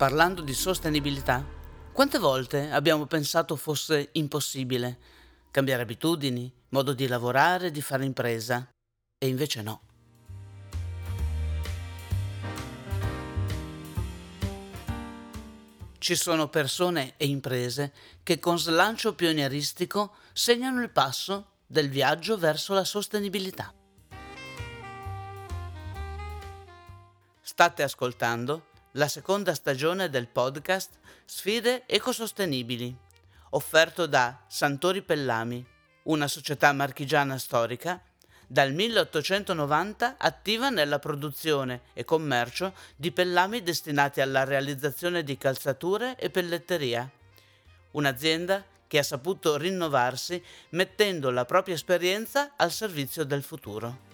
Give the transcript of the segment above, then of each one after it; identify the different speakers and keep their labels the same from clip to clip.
Speaker 1: Parlando di sostenibilità, quante volte abbiamo pensato fosse impossibile cambiare abitudini, modo di lavorare, di fare impresa, e invece no. Ci sono persone e imprese che con slancio pionieristico segnano il passo del viaggio verso la sostenibilità. State ascoltando la seconda stagione del podcast Sfide ecosostenibili, offerto da Santori Pellami, una società marchigiana storica dal 1890 attiva nella produzione e commercio di pellami destinati alla realizzazione di calzature e pelletteria. Un'azienda che ha saputo rinnovarsi mettendo la propria esperienza al servizio del futuro.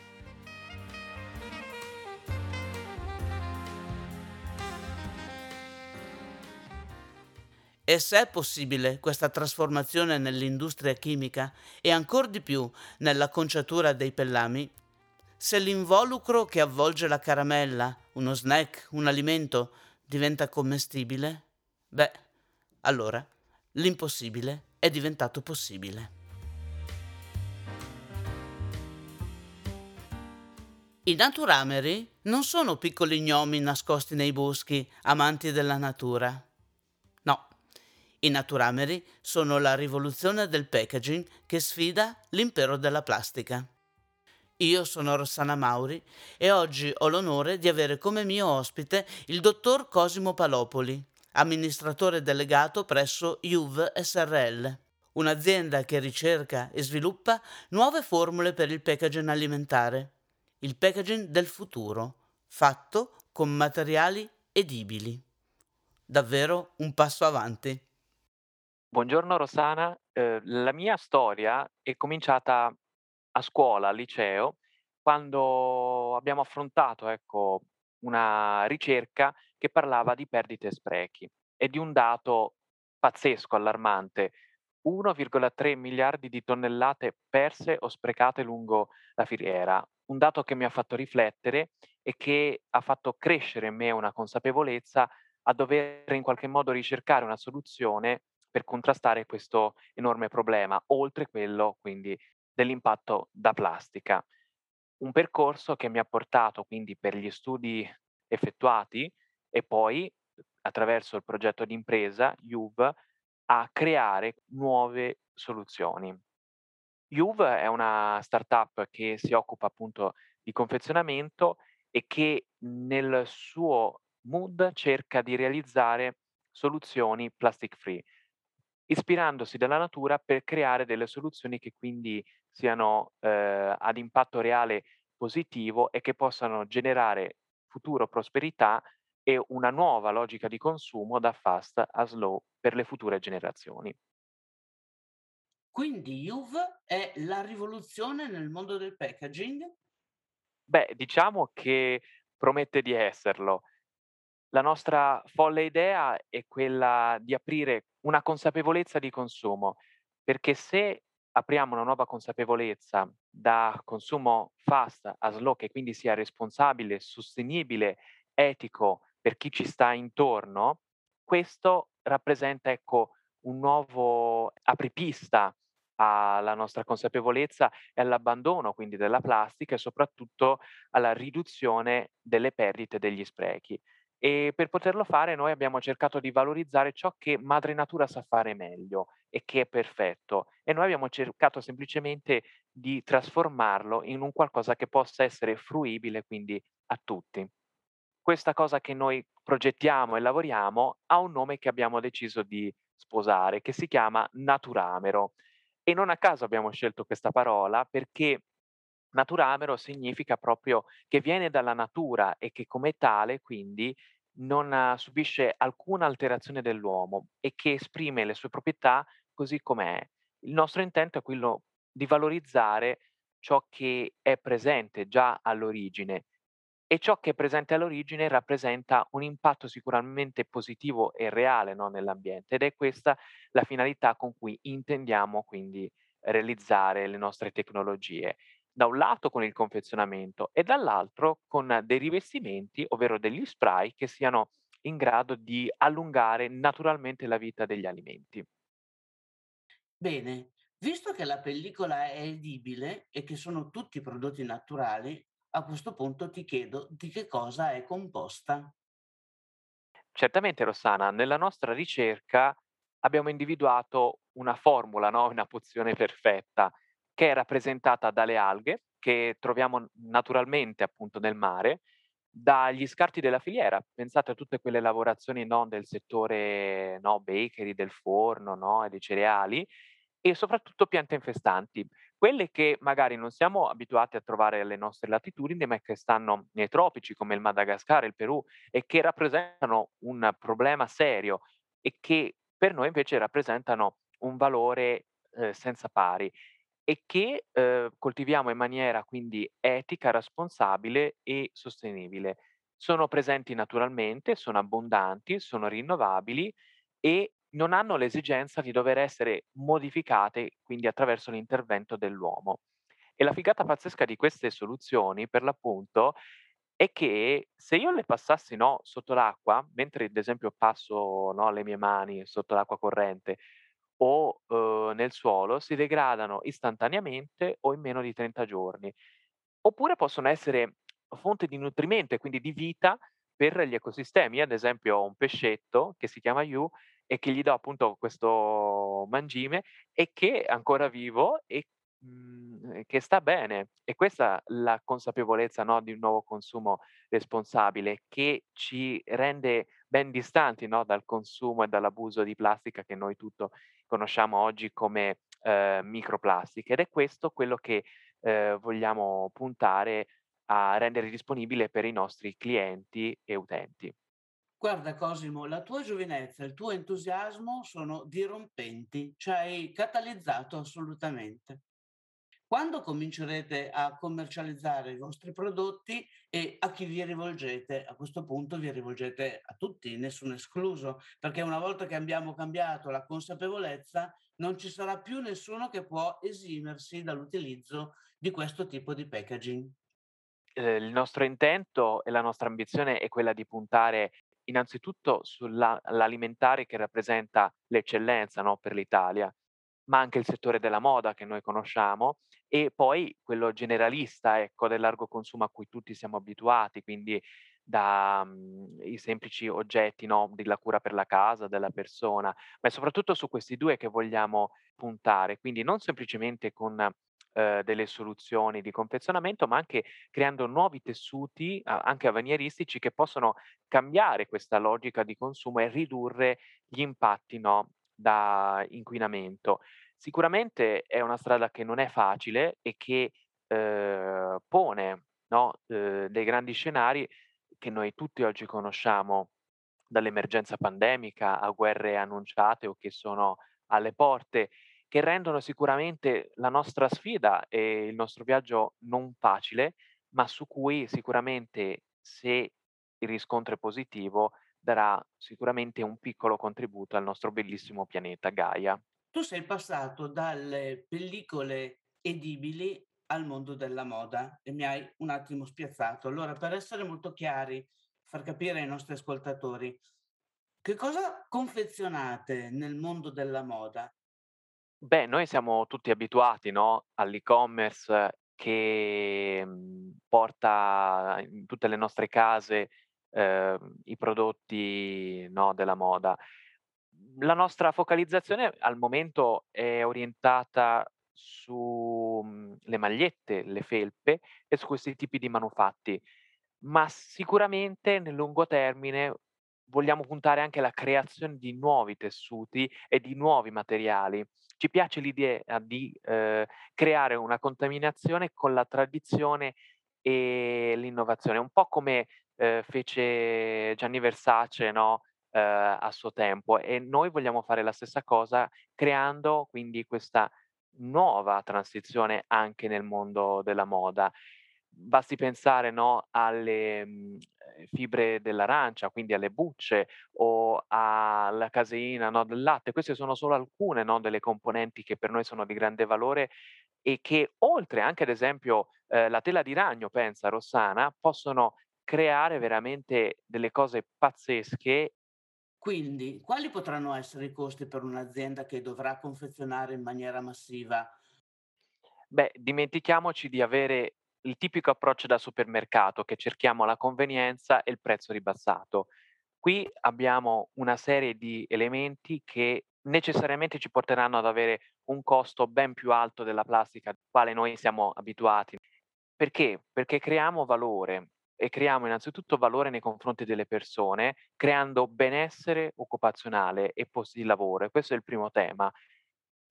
Speaker 1: E se è possibile questa trasformazione nell'industria chimica e ancora di più nella conciatura dei pellami, se l'involucro che avvolge la caramella, uno snack, un alimento, diventa commestibile, beh, allora l'impossibile è diventato possibile. I naturameri non sono piccoli gnomi nascosti nei boschi, amanti della natura. I naturameri sono la rivoluzione del packaging che sfida l'impero della plastica. Io sono Rossana Mauri e oggi ho l'onore di avere come mio ospite il dottor Cosimo Palopoli, amministratore delegato presso Juv SRL, un'azienda che ricerca e sviluppa nuove formule per il packaging alimentare, il packaging del futuro, fatto con materiali edibili. Davvero un passo avanti.
Speaker 2: Buongiorno Rossana, ehm, la mia storia è cominciata a scuola, al liceo, quando abbiamo affrontato, ecco, una ricerca che parlava di perdite e sprechi e di un dato pazzesco, allarmante: 1,3 miliardi di tonnellate perse o sprecate lungo la filiera. Un dato che mi ha fatto riflettere e che ha fatto crescere in me una consapevolezza a dover in qualche modo ricercare una soluzione per contrastare questo enorme problema, oltre quello quindi dell'impatto da plastica. Un percorso che mi ha portato quindi per gli studi effettuati e poi attraverso il progetto di impresa Juve a creare nuove soluzioni. Juve è una startup che si occupa appunto di confezionamento e che nel suo mood cerca di realizzare soluzioni plastic free ispirandosi dalla natura per creare delle soluzioni che quindi siano eh, ad impatto reale positivo e che possano generare futuro prosperità e una nuova logica di consumo da fast a slow per le future generazioni.
Speaker 1: Quindi Juve è la rivoluzione nel mondo del packaging?
Speaker 2: Beh, diciamo che promette di esserlo. La nostra folle idea è quella di aprire una consapevolezza di consumo, perché se apriamo una nuova consapevolezza da consumo fast a slow, che quindi sia responsabile, sostenibile, etico per chi ci sta intorno, questo rappresenta ecco, un nuovo apripista alla nostra consapevolezza e all'abbandono quindi della plastica e soprattutto alla riduzione delle perdite e degli sprechi. E per poterlo fare noi abbiamo cercato di valorizzare ciò che madre natura sa fare meglio e che è perfetto e noi abbiamo cercato semplicemente di trasformarlo in un qualcosa che possa essere fruibile quindi a tutti. Questa cosa che noi progettiamo e lavoriamo ha un nome che abbiamo deciso di sposare, che si chiama naturamero. E non a caso abbiamo scelto questa parola perché Naturamero significa proprio che viene dalla natura e che come tale quindi non eh, subisce alcuna alterazione dell'uomo e che esprime le sue proprietà così com'è. Il nostro intento è quello di valorizzare ciò che è presente già all'origine e ciò che è presente all'origine rappresenta un impatto sicuramente positivo e reale no, nell'ambiente ed è questa la finalità con cui intendiamo quindi realizzare le nostre tecnologie da un lato con il confezionamento e dall'altro con dei rivestimenti, ovvero degli spray che siano in grado di allungare naturalmente la vita degli alimenti.
Speaker 1: Bene, visto che la pellicola è edibile e che sono tutti prodotti naturali, a questo punto ti chiedo di che cosa è composta.
Speaker 2: Certamente Rossana, nella nostra ricerca abbiamo individuato una formula, no, una pozione perfetta, che è rappresentata dalle alghe, che troviamo naturalmente appunto nel mare, dagli scarti della filiera. Pensate a tutte quelle lavorazioni, no, del settore, no, bakery, del forno, no, e dei cereali, e soprattutto piante infestanti. Quelle che magari non siamo abituati a trovare alle nostre latitudini, ma che stanno nei tropici, come il Madagascar il Perù, e che rappresentano un problema serio e che per noi invece rappresentano un valore, ehm, senza pari e che, ehm, coltiviamo in maniera quindi etica, responsabile e sostenibile. Sono presenti naturalmente, sono abbondanti, sono rinnovabili e non hanno l'esigenza di dover essere modificate, quindi attraverso l'intervento dell'uomo. E la figata pazzesca di queste soluzioni, per l'appunto, è che se io le passassi, no, sotto l'acqua, mentre ad esempio passo, no, le mie mani sotto l'acqua corrente o, uhm, nel suolo, si degradano istantaneamente o in meno di 30 giorni. Oppure possono essere fonte di nutrimento e quindi di vita per gli ecosistemi. Io ad esempio ho un pescetto che si chiama Yu e che gli do appunto questo mangime e che è ancora vivo e, mhmm, che sta bene. E questa la consapevolezza, no, di un nuovo consumo responsabile che ci rende ben distanti, no, dal consumo e dall'abuso di plastica che noi tutto conosciamo oggi come, ehm, microplastiche. Ed è questo quello che, ehm, vogliamo puntare a rendere disponibile per i nostri clienti e utenti.
Speaker 1: Guarda Cosimo, la tua giovinezza e il tuo entusiasmo sono dirompenti, ci hai catalizzato assolutamente. Quando comincerete a commercializzare i vostri prodotti e a chi vi rivolgete? A questo punto vi rivolgete a tutti, nessuno escluso, perché una volta che abbiamo cambiato la consapevolezza, non ci sarà più nessuno che può esimersi dall'utilizzo di questo tipo di packaging.
Speaker 2: Ehm, il nostro intento e la nostra ambizione è quella di puntare innanzitutto sulla l'alimentare che rappresenta l'eccellenza, no, per l'Italia, ma anche il settore della moda che noi conosciamo e poi quello generalista, ecco, del largo consumo a cui tutti siamo abituati, quindi da, mhmm, i semplici oggetti, no, della cura per la casa, della persona, ma è soprattutto su questi 2 che vogliamo puntare, quindi non semplicemente con, ehm, delle soluzioni di confezionamento, ma anche creando nuovi tessuti, anche avveniristici, che possono cambiare questa logica di consumo e ridurre gli impatti, no, da inquinamento. Sicuramente è una strada che non è facile e che, ehm, pone, no, uhm, dei grandi scenari che noi tutti oggi conosciamo, dall'emergenza pandemica a guerre annunciate o che sono alle porte, che rendono sicuramente la nostra sfida e il nostro viaggio non facile, ma su cui sicuramente, se il riscontro è positivo, darà sicuramente un piccolo contributo al nostro bellissimo pianeta Gaia.
Speaker 1: Tu sei passato dalle pellicole edibili al mondo della moda e mi hai un attimo spiazzato. Allora, per essere molto chiari, far capire ai nostri ascoltatori, che cosa confezionate nel mondo della moda?
Speaker 2: Beh, noi siamo tutti abituati, no, all'e-commerce che, mhmm, porta in tutte le nostre case, ehm, i prodotti, no, della moda. La nostra focalizzazione al momento è orientata su, mhmm, magliette, le felpe e su questi tipi di manufatti, ma sicuramente nel lungo termine vogliamo puntare anche alla creazione di nuovi tessuti e di nuovi materiali. Ci piace l'idea di, ehm, creare una contaminazione con la tradizione e l'innovazione, un po' come, ehm, fece Gianni Versace, no, a suo tempo e noi vogliamo fare la stessa cosa creando quindi questa nuova transizione anche nel mondo della moda. Basti pensare, no, alle, mhmm, ehm, fibre dell'arancia, quindi alle bucce o alla caseina, no, del latte. Queste sono solo alcune, no, delle componenti che per noi sono di grande valore e che oltre anche ad esempio, ehm, la tela di ragno, pensa Rossana, possono creare veramente delle cose pazzesche.
Speaker 1: Quindi, quali potranno essere i costi per un'azienda che dovrà confezionare in maniera massiva?
Speaker 2: Beh, dimentichiamoci di avere il tipico approccio da supermercato che cerchiamo la convenienza e il prezzo ribassato. Qui abbiamo una serie di elementi che necessariamente ci porteranno ad avere un costo ben più alto della plastica al quale noi siamo abituati. Perché? Perché creiamo valore e creiamo innanzitutto valore nei confronti delle persone, creando benessere occupazionale e posti di lavoro. Questo è il primo tema.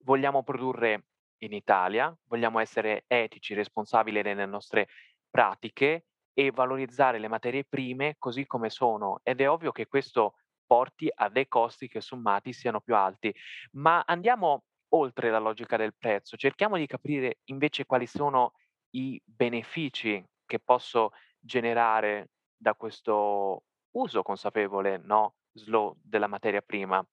Speaker 2: Vogliamo produrre in Italia, vogliamo essere etici, responsabili nelle nostre pratiche e valorizzare le materie prime così come sono. Ed è ovvio che questo porti a dei costi che sommati siano più alti. Ma andiamo oltre la logica del prezzo, cerchiamo di capire invece quali sono i benefici che posso generare da questo uso consapevole, no, slow della materia prima,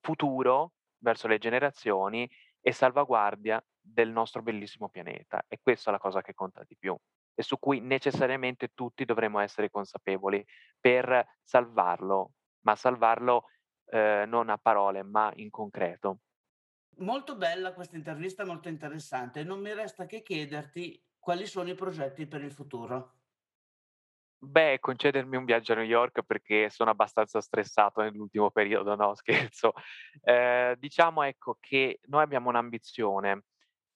Speaker 2: futuro verso le generazioni e salvaguardia del nostro bellissimo pianeta. E questa è la cosa che conta di più e su cui necessariamente tutti dovremo essere consapevoli per salvarlo, ma salvarlo eh, non a parole, ma in concreto.
Speaker 1: Molto bella questa intervista, molto interessante. Non mi resta che chiederti quali sono i progetti per il futuro.
Speaker 2: Beh, concedermi un viaggio a New York perché sono abbastanza stressato nell'ultimo periodo, no scherzo. Ehm, diciamo ecco che noi abbiamo un'ambizione,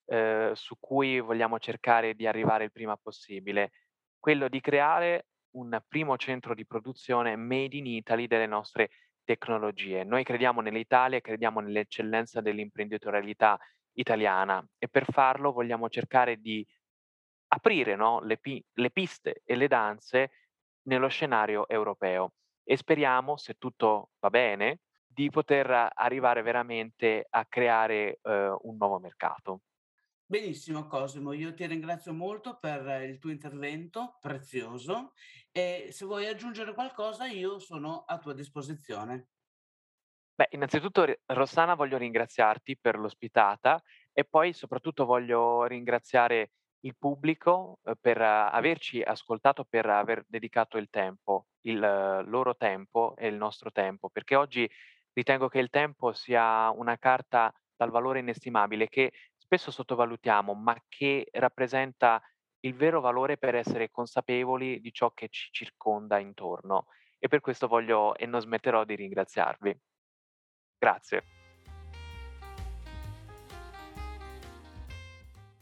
Speaker 2: ehm, su cui vogliamo cercare di arrivare il prima possibile, quello di creare un primo centro di produzione made in Italy delle nostre tecnologie. Noi crediamo nell'Italia crediamo nell'eccellenza dell'imprenditorialità italiana e per farlo vogliamo cercare di aprire, no, le pi le piste e le danze nello scenario europeo e speriamo, se tutto va bene, di poter arrivare veramente a creare, uhm, un nuovo mercato.
Speaker 1: Benissimo Cosimo, io ti ringrazio molto per il tuo intervento prezioso e se vuoi aggiungere qualcosa io sono a tua disposizione.
Speaker 2: Beh, innanzitutto Rossana voglio ringraziarti per l'ospitata e poi soprattutto voglio ringraziare il pubblico, uhm, per averci ascoltato, per aver dedicato il tempo, il loro tempo e il nostro tempo, perché oggi ritengo che il tempo sia una carta dal valore inestimabile che spesso sottovalutiamo, ma che rappresenta il vero valore per essere consapevoli di ciò che ci circonda intorno. E per questo voglio e non smetterò di ringraziarvi. Grazie.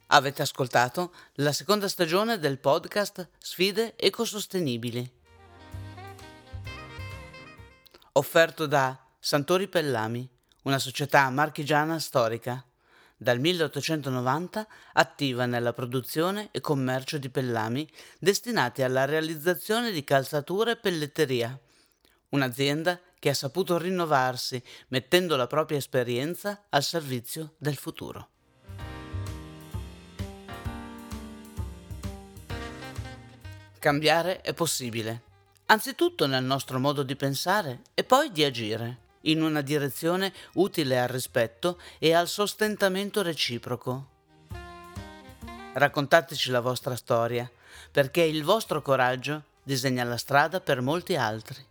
Speaker 1: Avete ascoltato la seconda stagione del podcast Sfide ecosostenibili, offerto da Santori Pellami, una società marchigiana storica, dal 1890 attiva nella produzione e commercio di pellami destinati alla realizzazione di calzature e pelletteria. Un'azienda che ha saputo rinnovarsi mettendo la propria esperienza al servizio del futuro. Cambiare è possibile, anzitutto nel nostro modo di pensare e poi di agire, in una direzione utile al rispetto e al sostentamento reciproco. Raccontateci la vostra storia, perché il vostro coraggio disegna la strada per molti altri.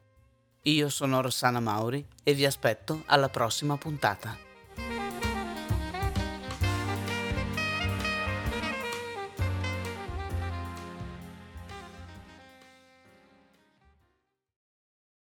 Speaker 1: Io sono Rossana Mauri e vi aspetto alla prossima puntata.